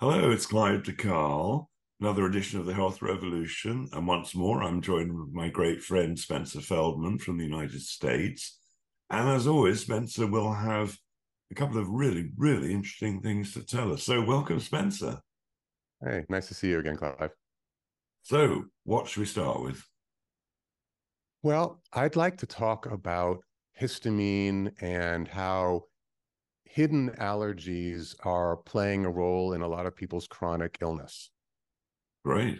Hello, it's Clive de Carle, another edition of the Health Revolution. And once more, I'm joined with my great friend Spencer Feldman from the United States. And as always, Spencer will have a couple of really, really interesting things to tell us. So, welcome, Spencer. Hey, nice to see you again, Clive. So, what should we start with? Well, I'd like to talk about histamine and how hidden allergies are playing a role in a lot of people's chronic illness. Great.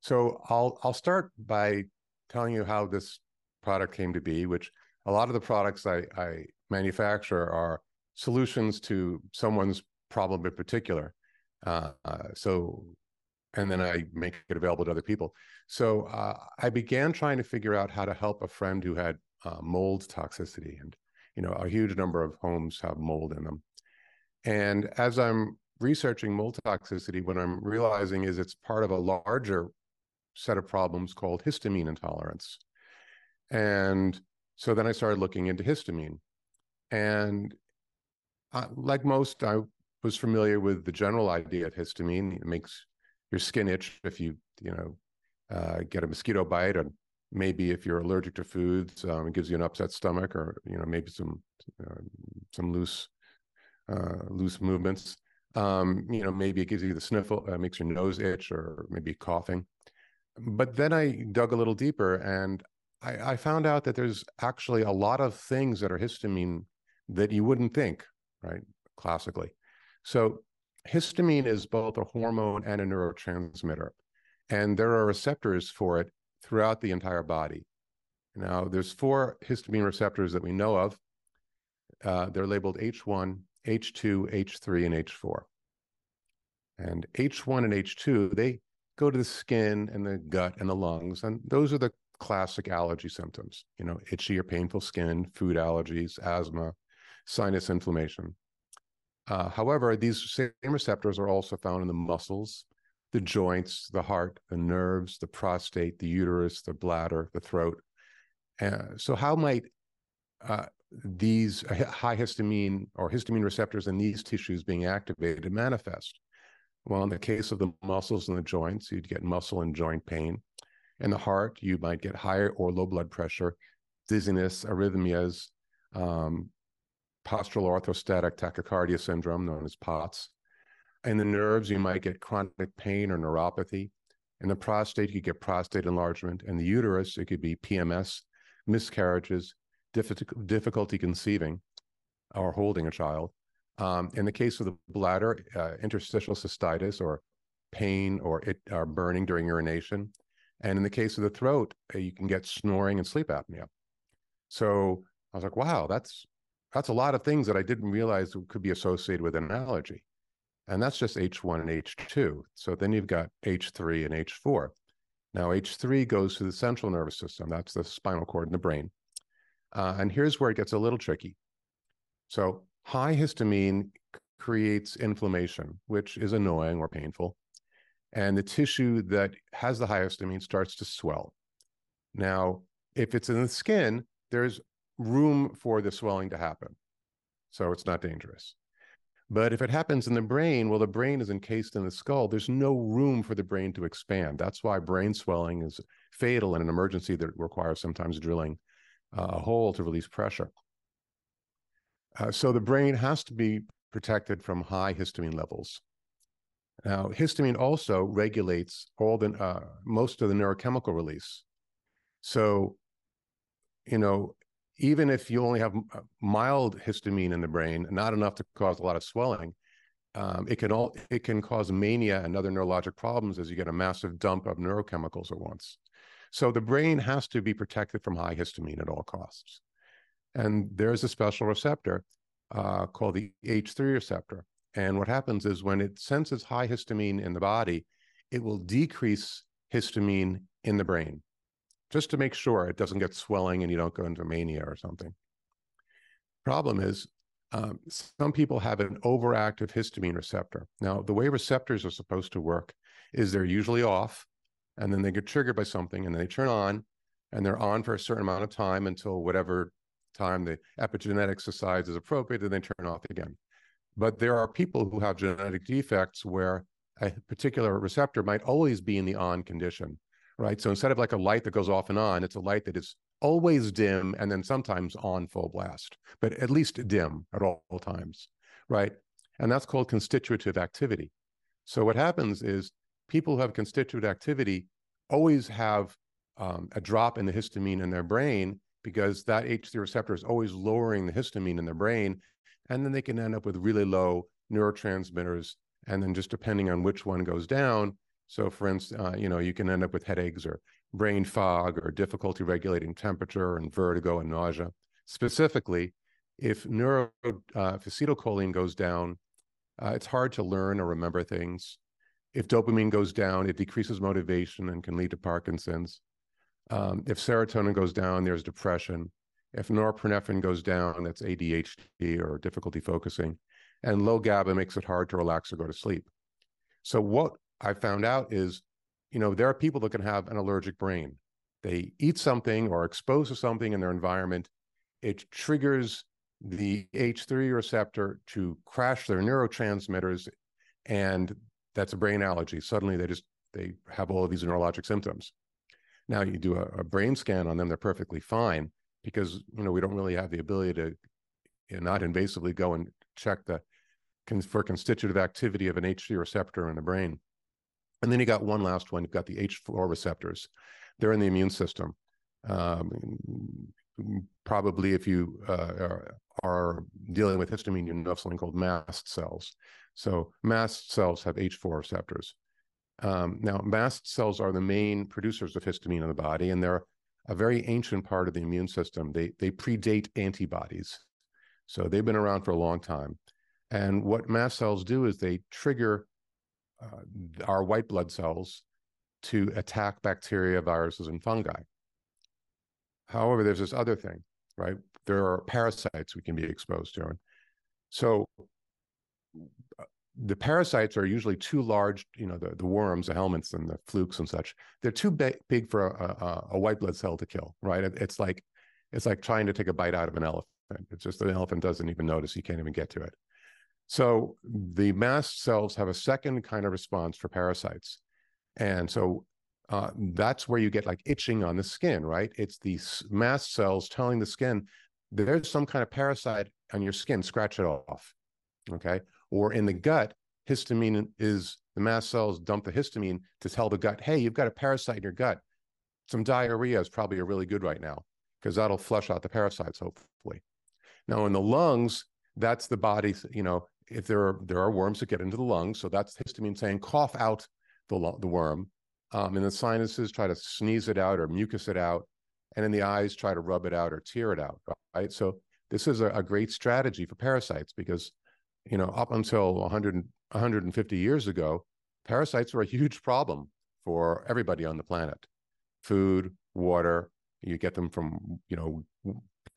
So I'll I'll start by telling you how this product came to be, which a lot of the products I, I manufacture are solutions to someone's problem in particular. Uh, uh, so, and then I make it available to other people. So uh, I began trying to figure out how to help a friend who had uh, mold toxicity, and you know, a huge number of homes have mold in them. And as I'm researching mold toxicity, what I'm realizing is it's part of a larger set of problems called histamine intolerance. And so then I started looking into histamine. And uh, like most, I was familiar with the general idea of histamine. It makes your skin itch if you, you know, uh, get a mosquito bite, or maybe if you're allergic to foods, um, it gives you an upset stomach, or you know, maybe some uh, some loose uh, loose movements. Um, you know, maybe it gives you the sniffle, uh, makes your nose itch, or maybe coughing. But then I dug a little deeper, and I, I found out that there's actually a lot of things that are histamine that you wouldn't think, right? Classically. So histamine is both a hormone and a neurotransmitter, and there are receptors for it throughout the entire body. Now, there's four histamine receptors that we know of. Uh, they're labeled H1, H2, H3, and H4. And H1 and H2, they go to the skin and the gut and the lungs, and those are the classic allergy symptoms, you know, itchy or painful skin, food allergies, asthma, sinus inflammation. Uh, however, these same receptors are also found in the muscles, the joints, the heart, the nerves, the prostate, the uterus, the bladder, the throat. Uh, so, how might uh, these high histamine or histamine receptors in these tissues being activated manifest? Well, in the case of the muscles and the joints, you'd get muscle and joint pain. In the heart, you might get higher or low blood pressure, dizziness, arrhythmias, um, postural orthostatic tachycardia syndrome, known as POTS. In the nerves, you might get chronic pain or neuropathy. In the prostate, you get prostate enlargement. In the uterus, it could be PMS, miscarriages, difficulty conceiving or holding a child. Um, in the case of the bladder, uh, interstitial cystitis or pain or it or burning during urination. And in the case of the throat, uh, you can get snoring and sleep apnea. So I was like, wow, that's that's a lot of things that I didn't realize could be associated with an allergy. And that's just H1 and H2. So then you've got H3 and H4. Now, H3 goes to the central nervous system. That's the spinal cord in the brain. Uh, and here's where it gets a little tricky. So high histamine creates inflammation, which is annoying or painful and the tissue that has the high histamine starts to swell. Now, if it's in the skin, there's room for the swelling to happen. So it's not dangerous. But if it happens in the brain, well, the brain is encased in the skull. There's no room for the brain to expand. That's why brain swelling is fatal in an emergency that requires sometimes drilling uh, a hole to release pressure. Uh, so the brain has to be protected from high histamine levels. Now, histamine also regulates all the uh, most of the neurochemical release. So, you know, even if you only have uh, mild histamine in the brain, not enough to cause a lot of swelling, um, it can all it can cause mania and other neurologic problems as you get a massive dump of neurochemicals at once. So the brain has to be protected from high histamine at all costs. And there's a special receptor uh, called the H3 receptor and what happens is when it senses high histamine in the body, it will decrease histamine in the brain just to make sure it doesn't get swelling and you don't go into mania or something. Problem is, um, some people have an overactive histamine receptor. Now, the way receptors are supposed to work is they're usually off and then they get triggered by something and then they turn on and they're on for a certain amount of time until whatever time the epigenetics decides is appropriate and they turn off again But there are people who have genetic defects where a particular receptor might always be in the on condition, right? So instead of like a light that goes off and on, it's a light that is always dim and then sometimes on full blast, but at least dim at all, all times, right? And that's called constitutive activity. So what happens is people who have constitutive activity always have um, a drop in the histamine in their brain because that H3 receptor is always lowering the histamine in their brain. And then they can end up with really low neurotransmitters. And then just depending on which one goes down. So for instance, uh, you know, you can end up with headaches or brain fog or difficulty regulating temperature and vertigo and nausea. Specifically, if neuro uh, goes down, uh, it's hard to learn or remember things. If dopamine goes down, it decreases motivation and can lead to Parkinson's. Um, if serotonin goes down, there's depression. If norepinephrine goes down, that's ADHD or difficulty focusing. And low GABA makes it hard to relax or go to sleep. So what I found out is, you know, there are people that can have an allergic brain. They eat something or expose to something in their environment. It triggers the H3 receptor to crash their neurotransmitters, and that's a brain allergy. Suddenly, they just they have all of these neurologic symptoms. Now you do a, a brain scan on them; they're perfectly fine because you know we don't really have the ability to you know, not invasively go and check the for constitutive activity of an H3 receptor in the brain. And then you got one last one. You've got the H4 receptors. They're in the immune system. Um, probably if you uh, are, are, dealing with histamine, you know something called mast cells. So mast cells have H4 receptors. Um, now, mast cells are the main producers of histamine in the body, and they're a very ancient part of the immune system. They they predate antibodies, so they've been around for a long time. And what mast cells do is they trigger uh, our white blood cells to attack bacteria, viruses, and fungi. However, there's this other thing, right? There are parasites we can be exposed to. And so the parasites are usually too large, you know, the, the worms, the helminths, and the flukes and such. They're too big, big for a, a, a, white blood cell to kill, right? It's like it's like trying to take a bite out of an elephant. It's just the elephant doesn't even notice; you can't even get to it. So the mast cells have a second kind of response for parasites, and so uh, that's where you get like itching on the skin, right? It's these mast cells telling the skin there's some kind of parasite on your skin, scratch it off. Okay or in the gut, histamine is the mast cells dump the histamine to tell the gut, hey, you've got a parasite in your gut. Some diarrhea is probably really good right now because that'll flush out the parasites, hopefully. Now, in the lungs, that's the body, you know, if there are there are worms that get into the lungs, so that's histamine saying cough out the the worm. Um, and the sinuses try to sneeze it out or mucus it out, and in the eyes try to rub it out or tear it out. Right. So this is a, a great strategy for parasites because you know, up until 100, 150 years ago, parasites were a huge problem for everybody on the planet. Food, water, you get them from, you know,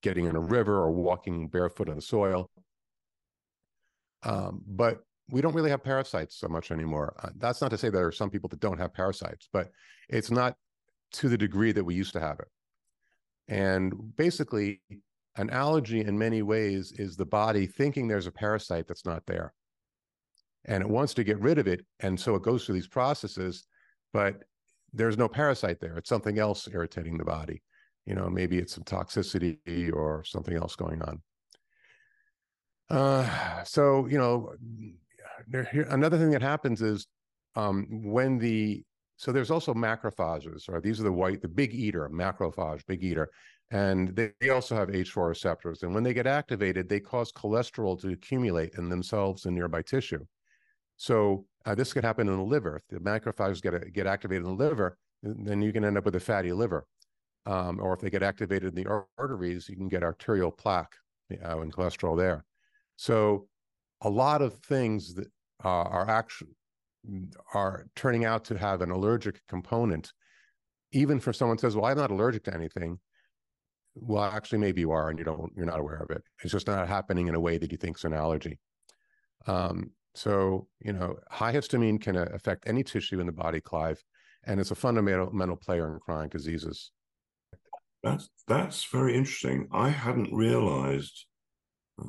getting in a river or walking barefoot on the soil. Um, but we don't really have parasites so much anymore. Uh, that's not to say there are some people that don't have parasites, but it's not to the degree that we used to have it. And basically, an allergy in many ways is the body thinking there's a parasite that's not there and it wants to get rid of it and so it goes through these processes but there's no parasite there it's something else irritating the body you know maybe it's some toxicity or something else going on uh, so you know there, here, another thing that happens is um, when the so there's also macrophages or these are the white the big eater macrophage big eater and they, they also have H4 receptors. And when they get activated, they cause cholesterol to accumulate in themselves in nearby tissue. So uh, this could happen in the liver. If the macrophages get, get activated in the liver, then you can end up with a fatty liver. Um, or if they get activated in the arteries, you can get arterial plaque uh, and cholesterol there. So a lot of things that uh, are actually are turning out to have an allergic component. Even for someone says, "Well, I'm not allergic to anything," well actually maybe you are and you don't you're not aware of it. It's just not happening in a way that you think is an allergy. Um, so you know high histamine can uh, affect any tissue in the body clive and it's a fundamental player in chronic diseases. That's that's very interesting. I hadn't realized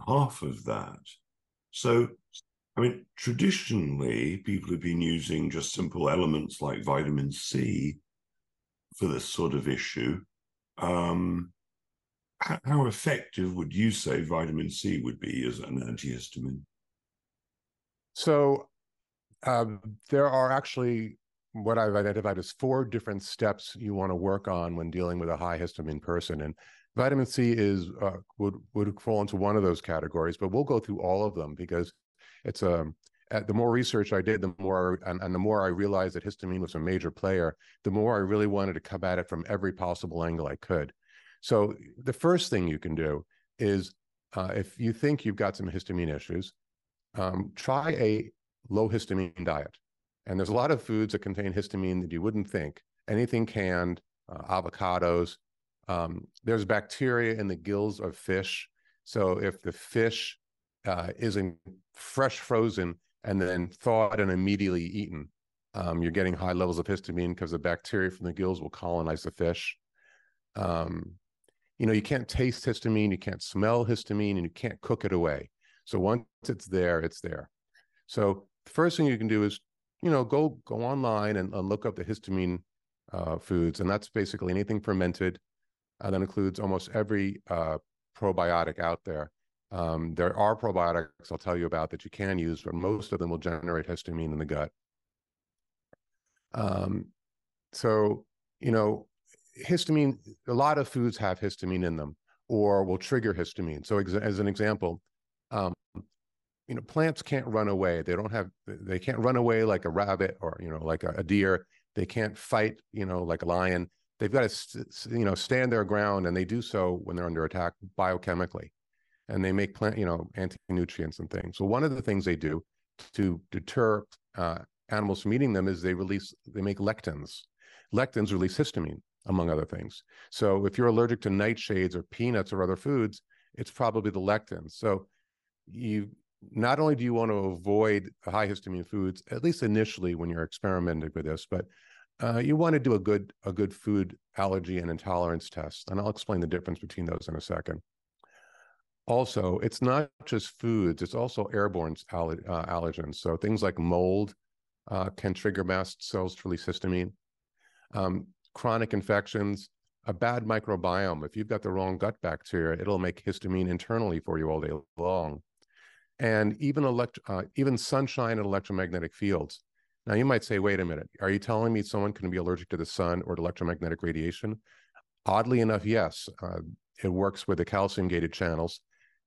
half of that so I mean, traditionally, people have been using just simple elements like vitamin C for this sort of issue. Um, how effective would you say vitamin C would be as an antihistamine? So um, there are actually what I've identified as four different steps you want to work on when dealing with a high histamine person. And vitamin C is uh, would would fall into one of those categories, but we'll go through all of them because it's a um, the more research I did, the more and, and the more I realized that histamine was a major player, the more I really wanted to come at it from every possible angle I could. So the first thing you can do is uh, if you think you've got some histamine issues, um, try a low histamine diet. And there's a lot of foods that contain histamine that you wouldn't think. Anything canned, uh, avocados. Um, there's bacteria in the gills of fish. So if the fish uh, isn't fresh frozen and then thawed and immediately eaten, um, you're getting high levels of histamine because the bacteria from the gills will colonize the fish. Um, you know, you can't taste histamine, you can't smell histamine, and you can't cook it away. So once it's there, it's there. So the first thing you can do is, you know, go go online and, and look up the histamine uh, foods, and that's basically anything fermented. Uh, that includes almost every uh, probiotic out there. Um, there are probiotics I'll tell you about that you can use, but most of them will generate histamine in the gut. Um, so, you know, histamine, a lot of foods have histamine in them or will trigger histamine. So, ex- as an example, um, you know, plants can't run away. They don't have, they can't run away like a rabbit or, you know, like a, a deer. They can't fight, you know, like a lion. They've got to, you know, stand their ground and they do so when they're under attack biochemically. And they make plant, you know, anti-nutrients and things. So one of the things they do to deter uh, animals from eating them is they release, they make lectins. Lectins release histamine among other things. So if you're allergic to nightshades or peanuts or other foods, it's probably the lectins. So you not only do you want to avoid high histamine foods, at least initially when you're experimenting with this, but uh, you want to do a good a good food allergy and intolerance test, and I'll explain the difference between those in a second. Also, it's not just foods; it's also airborne aller, uh, allergens. So things like mold uh, can trigger mast cells to release histamine. Um, chronic infections, a bad microbiome. If you've got the wrong gut bacteria, it'll make histamine internally for you all day long. And even elect, uh, even sunshine and electromagnetic fields. Now you might say, wait a minute, are you telling me someone can be allergic to the sun or to electromagnetic radiation? Oddly enough, yes. Uh, it works with the calcium gated channels.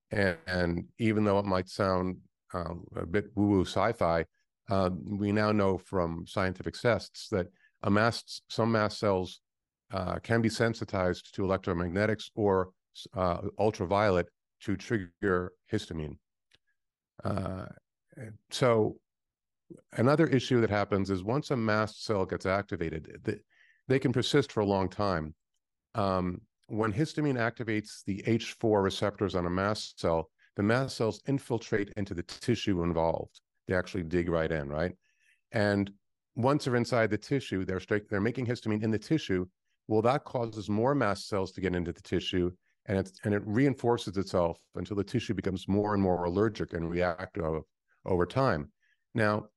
And, and, even though it might sound uh, a bit woo woo sci fi, uh, we now know from scientific tests that a mast, some mast cells uh, can be sensitized to electromagnetics or uh, ultraviolet to trigger histamine. Uh, so another issue that happens is once a mast cell gets activated, they, they can persist for a long time. Um, when histamine activates the H4 receptors on a mast cell, the mast cells infiltrate into the tissue involved. They actually dig right in, right? And once they're inside the tissue, they're they're making histamine in the tissue. Well, that causes more mast cells to get into the tissue, and and it reinforces itself until the tissue becomes more and more allergic and reactive over time. Now,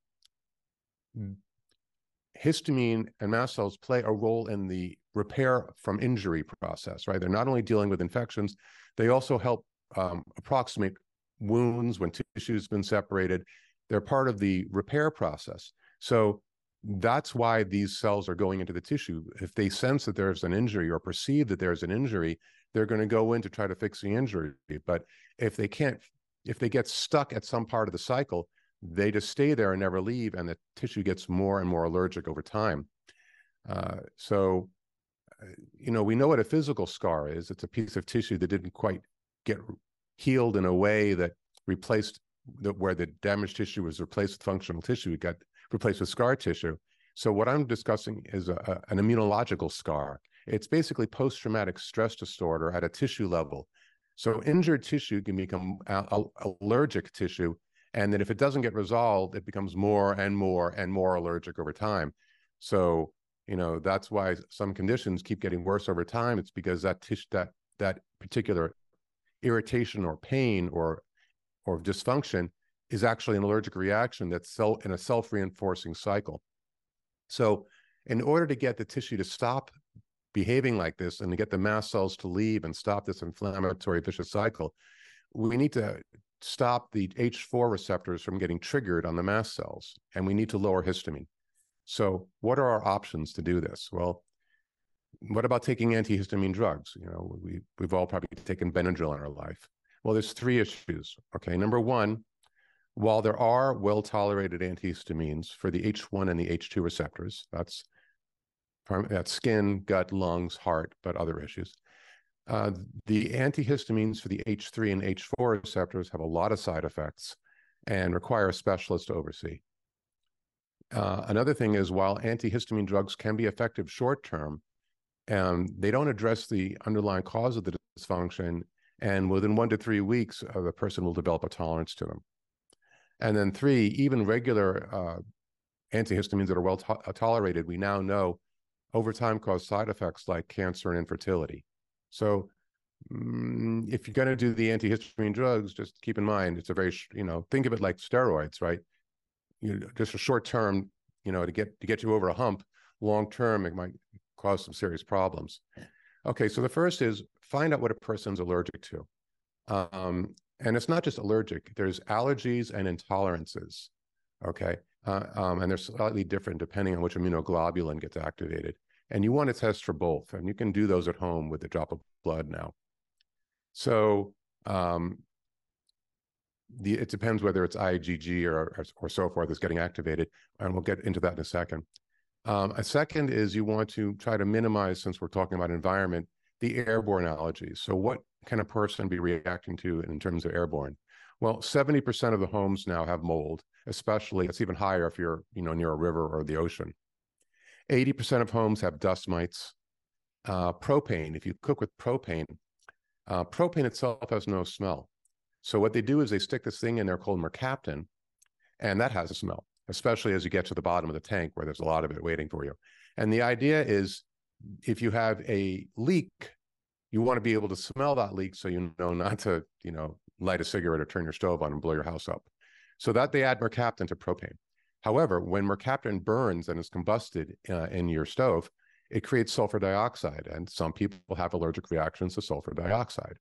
histamine and mast cells play a role in the repair from injury process, right? They're not only dealing with infections, they also help um, approximate wounds when tissue's been separated. They're part of the repair process. So that's why these cells are going into the tissue. If they sense that there's an injury or perceive that there's an injury, they're going to go in to try to fix the injury. But if they can't, if they get stuck at some part of the cycle, they just stay there and never leave, and the tissue gets more and more allergic over time. Uh, so, uh, you know, we know what a physical scar is. It's a piece of tissue that didn't quite get healed in a way that replaced the, where the damaged tissue was replaced with functional tissue. It got replaced with scar tissue. So what I'm discussing is a, a, an immunological scar. It's basically post-traumatic stress disorder at a tissue level. So injured tissue can become allergic tissue, and then if it doesn't get resolved, it becomes more and more and more allergic over time. So you know that's why some conditions keep getting worse over time. It's because that tissue that that particular irritation or pain or or dysfunction is actually an allergic reaction that's self in a self-reinforcing cycle. So in order to get the tissue to stop behaving like this and to get the mast cells to leave and stop this inflammatory vicious cycle, we need to stop the H4 receptors from getting triggered on the mast cells, and we need to lower histamine. So what are our options to do this? Well, what about taking antihistamine drugs? You know, we, we've all probably taken Benadryl in our life. Well, there's three issues. Okay, number one, while there are well-tolerated antihistamines for the H1 and the H2 receptors, that's that's skin, gut, lungs, heart, but other issues. Uh, the antihistamines for the H3 and H4 receptors have a lot of side effects and require a specialist to oversee. Uh, another thing is while antihistamine drugs can be effective short term, um, they don't address the underlying cause of the dysfunction. And within one to three weeks, uh, the person will develop a tolerance to them. And then three, even regular uh, antihistamines that are well to- uh, tolerated, we now know over time cause side effects like cancer and infertility. So mm, if you're going to do the antihistamine drugs, just keep in mind it's a very you know think of it like steroids, right? You just a short term, you know, to get to get you over a hump. Long term, it might cause some serious problems. Okay, so the first is find out what a person's allergic to. Um, and it's not just allergic, there's allergies and intolerances. Okay. Uh, um, and they're slightly different depending on which immunoglobulin gets activated. And you want to test for both. And you can do those at home with a drop of blood now. So um, the, it depends whether it's IgG or, or, so forth is getting activated. And we'll get into that in a second. Um, a second is you want to try to minimize, since we're talking about environment, the airborne allergies. So what can a person be reacting to in terms of airborne? Well, 70% of the homes now have mold, especially it's even higher if you're, you know, near a river or the ocean. 80% of homes have dust mites. Uh, propane, if you cook with propane, uh, propane itself has no smell. So what they do is they stick this thing in there called mercaptan, and that has a smell, especially as you get to the bottom of the tank where there's a lot of it waiting for you. And the idea is if you have a leak, you want to be able to smell that leak so you know not to, you know, light a cigarette or turn your stove on and blow your house up. So that they add mercaptan to propane. However, when mercaptan burns and is combusted uh, in your stove, it creates sulfur dioxide, and some people have allergic reactions to sulfur dioxide.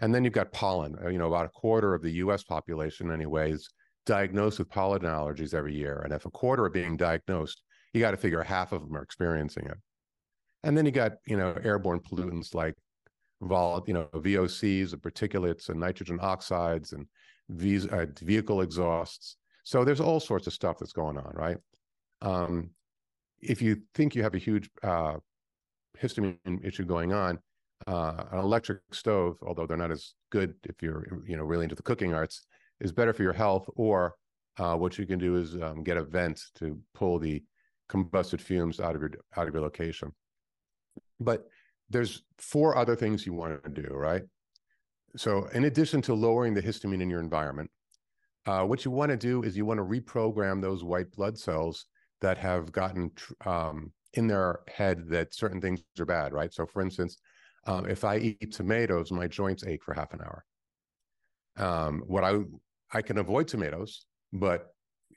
And then you've got pollen. Uh, you know, about a quarter of the U.S. population, anyways, diagnosed with pollen allergies every year. And if a quarter are being diagnosed, you got to figure half of them are experiencing it. And then you got you know airborne pollutants like vol, you know, VOCs, and particulates, and nitrogen oxides, and uh, vehicle exhausts. So there's all sorts of stuff that's going on, right? Um, if you think you have a huge uh, histamine issue going on, uh, an electric stove, although they're not as good if you're you know really into the cooking arts, is better for your health. Or uh, what you can do is um, get a vent to pull the combusted fumes out of your out of your location. But there's four other things you want to do, right? So in addition to lowering the histamine in your environment, uh, what you want to do is you want to reprogram those white blood cells that have gotten um, in their head that certain things are bad, right? So, for instance, um, if I eat tomatoes, my joints ache for half an hour. Um, what I I can avoid tomatoes, but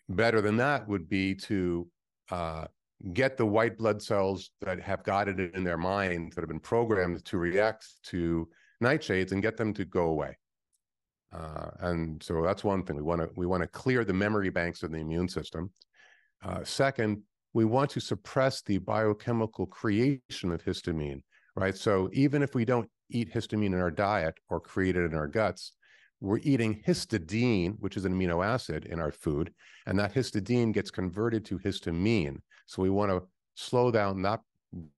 better than that would be to uh, get the white blood cells that have got it in their mind that have been programmed to react to nightshades and get them to go away. Uh, and so that's one thing we want to we want to clear the memory banks of the immune system. Uh, second, we want to suppress the biochemical creation of histamine, right? So even if we don't eat histamine in our diet or create it in our guts, we're eating histidine, which is an amino acid in our food, and that histidine gets converted to histamine. So we want to slow down that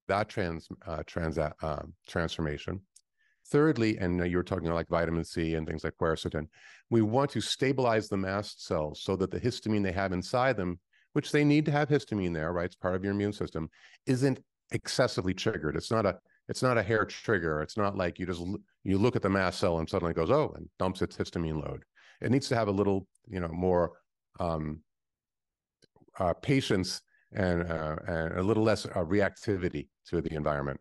that trans uh, trans uh, transformation. Thirdly, and you were talking like vitamin C and things like quercetin, we want to stabilize the mast cells so that the histamine they have inside them, which they need to have histamine there, right? It's part of your immune system, isn't excessively triggered. It's not a it's not a hair trigger. It's not like you just you look at the mast cell and suddenly goes oh and dumps its histamine load. It needs to have a little you know more um, uh, patience and, uh, and a little less uh, reactivity to the environment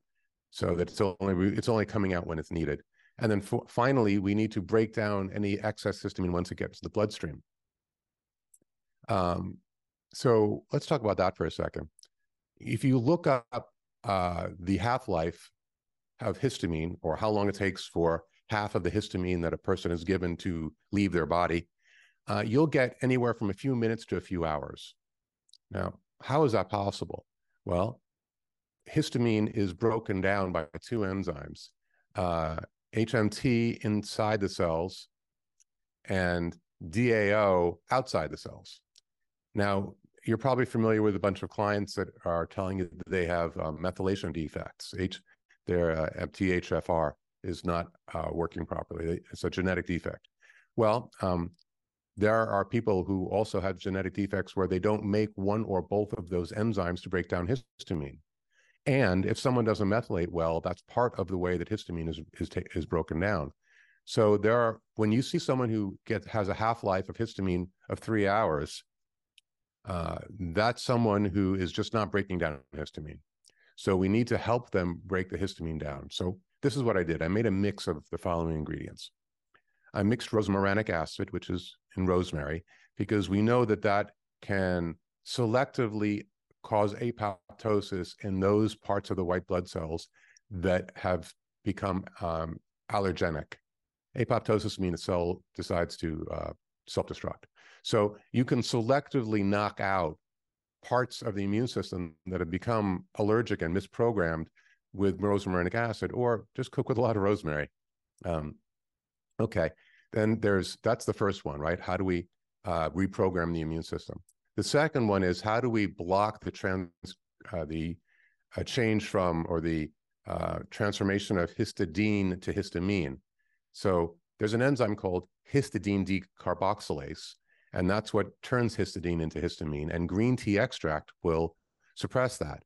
so that it's only it's only coming out when it's needed. And then finally, we need to break down any excess histamine once it gets to the bloodstream. Um, so let's talk about that for a second. If you look up uh, the half-life of histamine or how long it takes for half of the histamine that a person is given to leave their body, uh, you'll get anywhere from a few minutes to a few hours. Now, how is that possible? Well, histamine is broken down by two enzymes, uh, HMT inside the cells and DAO outside the cells. Now, you're probably familiar with a bunch of clients that are telling you that they have um, methylation defects. H, their uh, MTHFR is not uh, working properly. It's a genetic defect. Well, um, there are people who also have genetic defects where they don't make one or both of those enzymes to break down histamine. And if someone doesn't methylate well, that's part of the way that histamine is is, is broken down. So there are when you see someone who gets has a half life of histamine of three hours, uh, that's someone who is just not breaking down histamine. So we need to help them break the histamine down. So this is what I did. I made a mix of the following ingredients. I mixed rosmarinic acid, which is in rosemary, because we know that that can selectively cause apoptosis in those parts of the white blood cells that have become um, allergenic. Apoptosis means a cell decides to uh, self-destruct. So you can selectively knock out parts of the immune system that have become allergic and misprogrammed with rosmarinic acid, or just cook with a lot of rosemary. Um, okay, then there's that's the first one, right? How do we uh, reprogram the immune system? The second one is how do we block the trans uh, the uh, change from or the uh, transformation of histidine to histamine. So there's an enzyme called histidine decarboxylase, and that's what turns histidine into histamine. And green tea extract will suppress that.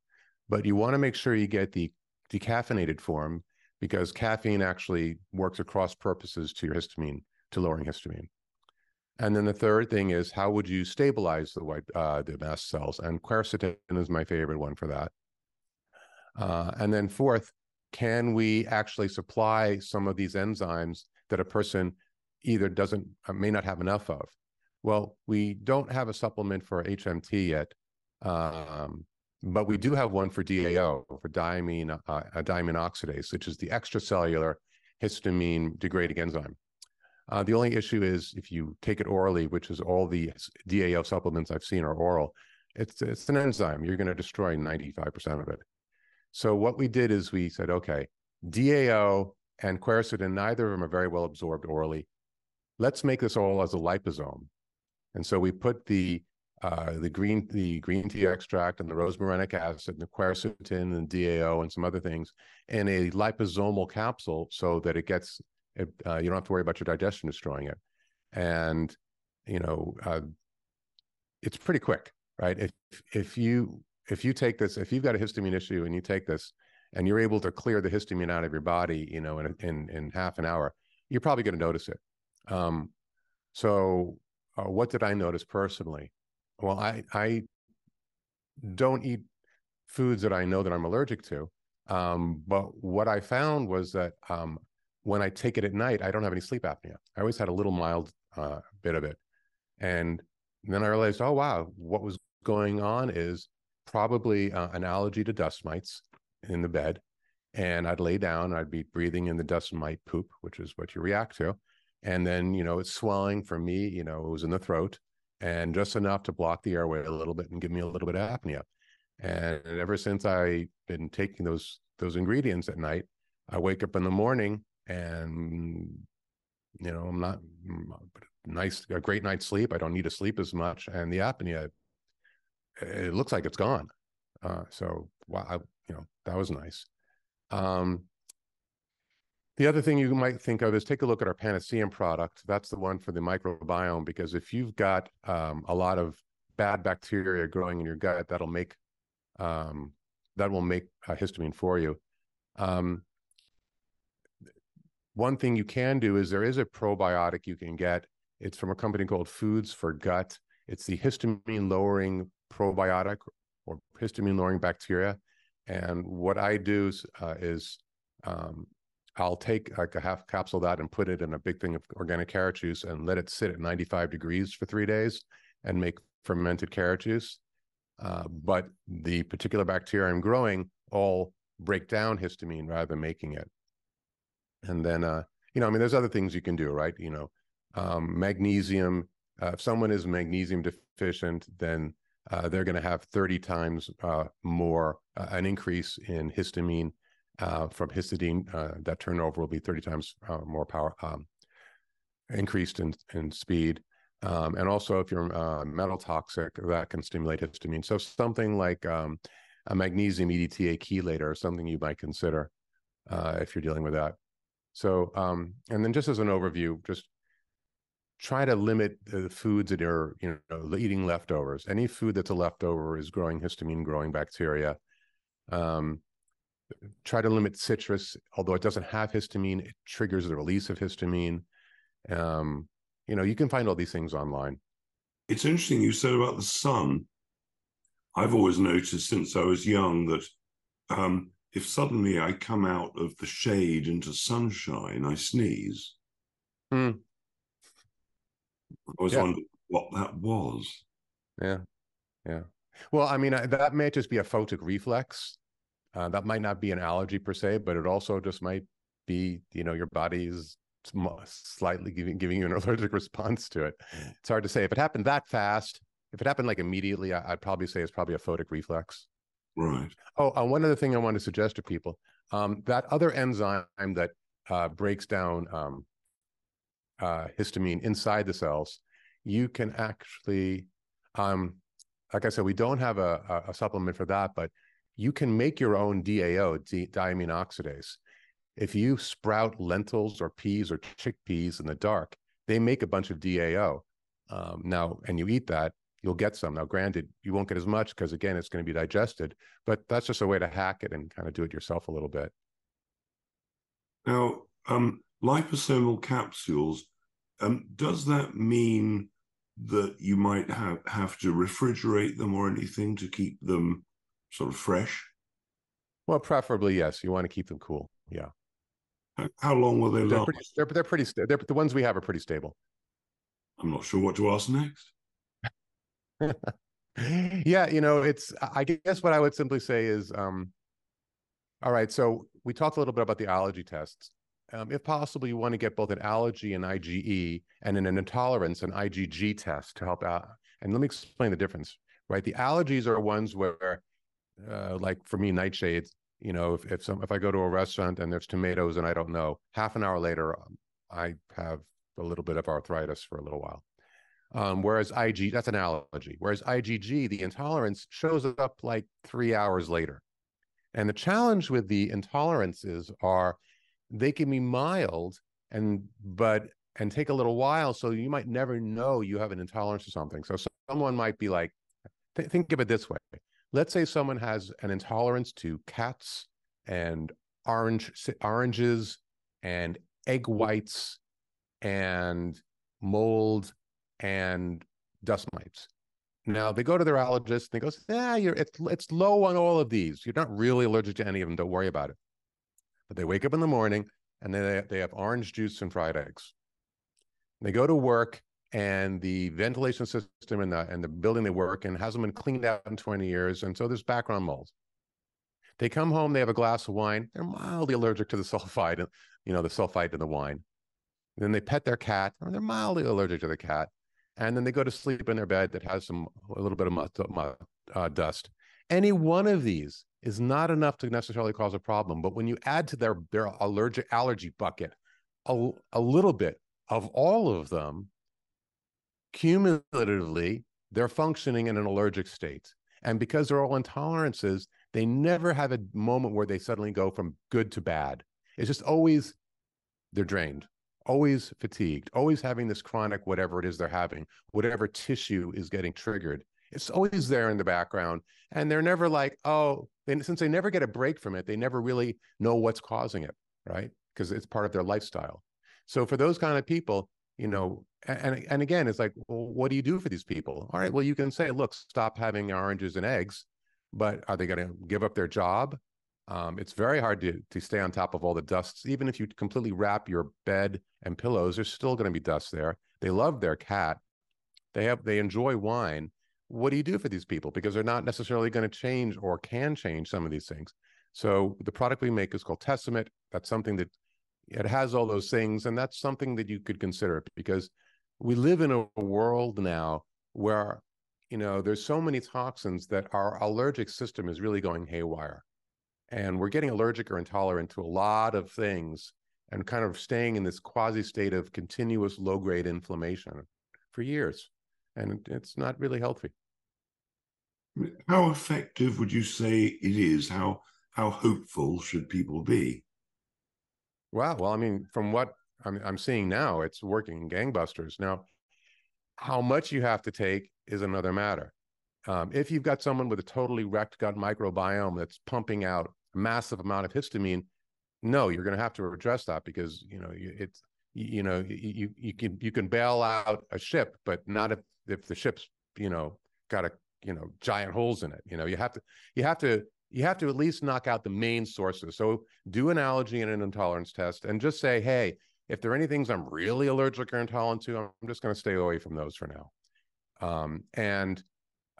But you want to make sure you get the decaffeinated form because caffeine actually works across purposes to your histamine, to lowering histamine. And then the third thing is how would you stabilize the white uh, the mast cells? And quercetin is my favorite one for that. Uh, and then fourth, can we actually supply some of these enzymes that a person either doesn't uh, may not have enough of? Well, we don't have a supplement for HMT yet, um, but we do have one for DAO for diamine uh, diamine oxidase, which is the extracellular histamine degrading enzyme. Uh, the only issue is if you take it orally, which is all the DAO supplements I've seen are oral, it's it's an enzyme. You're going to destroy 95% of it. So what we did is we said, okay, DAO and quercetin, neither of them are very well absorbed orally. Let's make this all as a liposome. And so we put the uh, the green the green tea extract and the rosmarinic acid and the quercetin and DAO and some other things in a liposomal capsule so that it gets it, uh, you don't have to worry about your digestion destroying it. And, you know, uh, it's pretty quick, right? If, if you, if you take this, if you've got a histamine issue and you take this and you're able to clear the histamine out of your body, you know, in, in, in half an hour, you're probably going to notice it. Um, so uh, what did I notice personally? Well, I, I don't eat foods that I know that I'm allergic to. Um, but what I found was that um, when I take it at night, I don't have any sleep apnea. I always had a little mild uh, bit of it. And then I realized, oh, wow, what was going on is probably uh, an allergy to dust mites in the bed. And I'd lay down, I'd be breathing in the dust mite poop, which is what you react to. And then, you know, it's swelling for me, you know, it was in the throat and just enough to block the airway a little bit and give me a little bit of apnea. And ever since I've been taking those those ingredients at night, I wake up in the morning and you know i'm not mm, nice a great night's sleep i don't need to sleep as much and the apnea it looks like it's gone uh, so wow I, you know that was nice um, the other thing you might think of is take a look at our Panaceum product. That's the one for the microbiome, because if you've got um, a lot of bad bacteria growing in your gut, that'll make um, that will make histamine for you. Um, one thing you can do is there is a probiotic you can get. It's from a company called Foods for Gut. It's the histamine lowering probiotic or histamine lowering bacteria. And what I do uh, is um, I'll take like a half capsule of that and put it in a big thing of organic carrot juice and let it sit at 95 degrees for three days and make fermented carrot juice. Uh, but the particular bacteria I'm growing all break down histamine rather than making it. And then, uh, you know, I mean, there's other things you can do, right? You know, um, magnesium. Uh, if someone is magnesium deficient, then uh, they're going to have 30 times uh, more uh, an increase in histamine uh, from histidine. that turnover will be 30 times more power um, increased in in speed. Um, and also, if you're uh, metal toxic, that can stimulate histamine. So something like um, a magnesium EDTA chelator is something you might consider uh, if you're dealing with that. So, um, and then just as an overview, just try to limit the foods that are, you know, eating leftovers. Any food that's a leftover is growing histamine, growing bacteria. Um, try to limit citrus, although it doesn't have histamine, it triggers the release of histamine. Um, you know, you can find all these things online. It's interesting you said about the sun. I've always noticed since I was young that um, if suddenly I come out of the shade into sunshine, I sneeze. Hmm. I was yeah. wondering what that was. Yeah, yeah. Well, I mean, that may just be a photic reflex. Uh, that might not be an allergy per se, but it also just might be, you know, your body's slightly giving giving you an allergic response to it. It's hard to say. If it happened that fast, if it happened like immediately, I, would probably say it's probably a photic reflex. Right. Oh, uh, one other thing I want to suggest to people: um, that other enzyme that uh, breaks down um, uh, histamine inside the cells, you can actually, um, like I said, we don't have a, a, supplement for that, but you can make your own DAO, diamine oxidase if you sprout lentils or peas or chickpeas in the dark, they make a bunch of DAO. Um, now, and you eat that, you'll get some. Now, granted, you won't get as much because again, it's going to be digested, but that's just a way to hack it and kind of do it yourself a little bit. Now, um, liposomal capsules, um, does that mean that you might have, have to refrigerate them or anything to keep them sort of fresh? Well, preferably, yes. You want to keep them cool. Yeah. How long will they they're last? Pretty, they're, they're pretty. They're, the ones we have are pretty stable. I'm not sure what to ask next. yeah, you know, it's. I guess what I would simply say is, um, all right. So we talked a little bit about the allergy tests. Um, if possible, you want to get both an allergy and IgE and an intolerance and IgG test to help out. And let me explain the difference. Right, the allergies are ones where, uh, like for me, nightshades you know if if some if i go to a restaurant and there's tomatoes and i don't know half an hour later um, i have a little bit of arthritis for a little while um, whereas ig that's an allergy whereas igg the intolerance shows up like three hours later. And the challenge with the intolerances are they can be mild and but and take a little while so you might never know you have an intolerance to something. So someone might be like th- think of it this way. Let's say someone has an intolerance to cats and orange oranges and egg whites and mold and dust mites. Now they go to their allergist and they go, "Yeah, you're it's it's low on all of these. You're not really allergic to any of them. Don't worry about it." But they wake up in the morning and they they have orange juice and fried eggs. They go to work and the ventilation system and the and the building they work in hasn't been cleaned out in 20 years, and so there's background mold. They come home, they have a glass of wine, they're mildly allergic to the sulfide, you know, the sulfite in the wine. And then they pet their cat, or they're mildly allergic to the cat, and then they go to sleep in their bed that has some a little bit of uh, dust. Any one of these is not enough to necessarily cause a problem, but when you add to their their allergic allergy bucket a, a little bit of all of them, cumulatively, they're functioning in an allergic state. And because they're all intolerances, they never have a moment where they suddenly go from good to bad. It's just always they're drained, always fatigued, always having this chronic whatever it is they're having, whatever tissue is getting triggered. It's always there in the background. And they're never like, oh, they, since they never get a break from it, they never really know what's causing it, right? Because it's part of their lifestyle. So for those kind of people, you know, and and again, it's like, well, what do you do for these people? All right, well, you can say, look, stop having oranges and eggs, but are they going to give up their job? Um, it's very hard to to stay on top of all the dusts. Even if you completely wrap your bed and pillows, there's still going to be dust there. They love their cat. They have they enjoy wine. What do you do for these people? Because they're not necessarily going to change or can change some of these things. So the product we make is called Testament. That's something that it has all those things, and that's something that you could consider because we live in a world now where you know there's so many toxins that our allergic system is really going haywire and we're getting allergic or intolerant to a lot of things and kind of staying in this quasi state of continuous low grade inflammation for years and it's not really healthy. How effective would you say it is? How how hopeful should people be? Wow well i mean from what i'm, I'm seeing now it's working gangbusters. Now how much you have to take is another matter um, if you've got someone with a totally wrecked gut microbiome that's pumping out a massive amount of histamine, no, you're going to have to address that because you know it's you know you you can you can bail out a ship, but not if if the ship's you know got a you know giant holes in it. You know you have to you have to you have to at least knock out the main sources. So do an allergy and an intolerance test, and just say, hey, if there are any things I'm really allergic or intolerant to, I'm just going to stay away from those for now. Um, and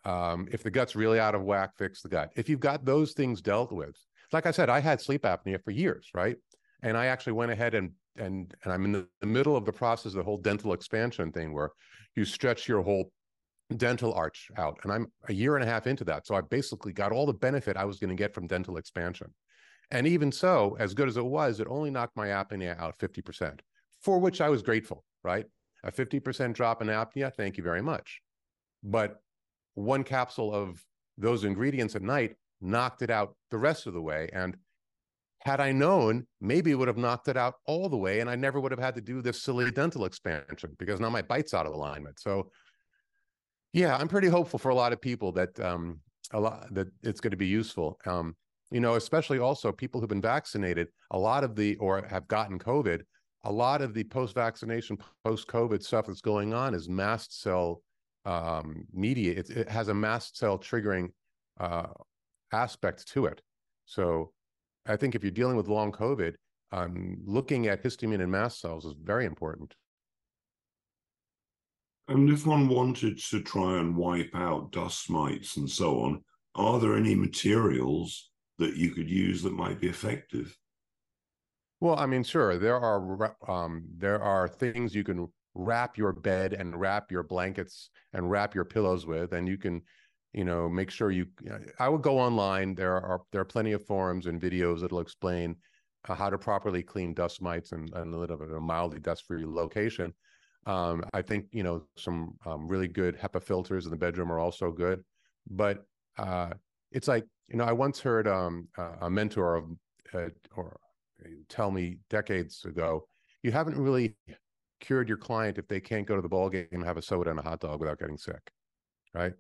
um, if the gut's really out of whack, fix the gut. If you've got those things dealt with, like I said, I had sleep apnea for years, right? And I actually went ahead and and and I'm in the, the middle of the process of the whole dental expansion thing where you stretch your whole dental arch out. And I'm a year and a half into that. So I basically got all the benefit I was going to get from dental expansion. And even so, as good as it was, it only knocked my apnea out 50%, for which I was grateful, right? A 50% drop in apnea, thank you very much. But one capsule of those ingredients at night knocked it out the rest of the way. And had I known, maybe would have knocked it out all the way, and I never would have had to do this silly dental expansion because now my bite's out of alignment. So, yeah, I'm pretty hopeful for a lot of people that um, a lot that it's going to be useful. Um, you know, especially also people who've been vaccinated. A lot of the or have gotten COVID. A lot of the post-vaccination, post-COVID stuff that's going on is mast cell um, media. It, it, has a mast cell triggering uh, aspect to it. So I think if you're dealing with long COVID, um, looking at histamine and mast cells is very important. And if one wanted to try and wipe out dust mites and so on, are there any materials that you could use that might be effective? Well, I mean, sure, there are um, there are things you can wrap your bed and wrap your blankets and wrap your pillows with, and you can you know make sure you i would go online. There are there are plenty of forums and videos that'll explain uh, how to properly clean dust mites and, and bit of a mildly dust-free location. Um, i think you know some um, really good hepa filters in the bedroom are also good. But uh, it's like you know i once heard um, a mentor of uh, or tell me decades ago you haven't really cured your client if they can't go to the ball game and have a soda and a hot dog without getting sick right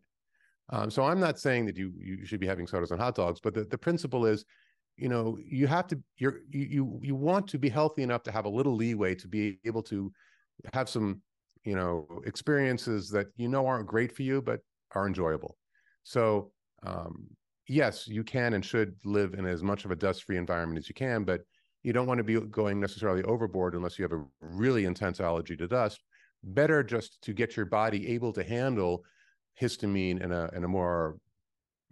um, so I'm not saying that you you should be having sodas and hot dogs, but the, the principle is, you know, you have to you're you you want to be healthy enough to have a little leeway to be able to have some you know experiences that you know aren't great for you but are enjoyable. So um, yes, you can and should live in as much of a dust-free environment as you can, but you don't want to be going necessarily overboard unless you have a really intense allergy to dust. Better just to get your body able to handle histamine in a in a more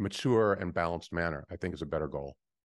mature and balanced manner, I think is a better goal.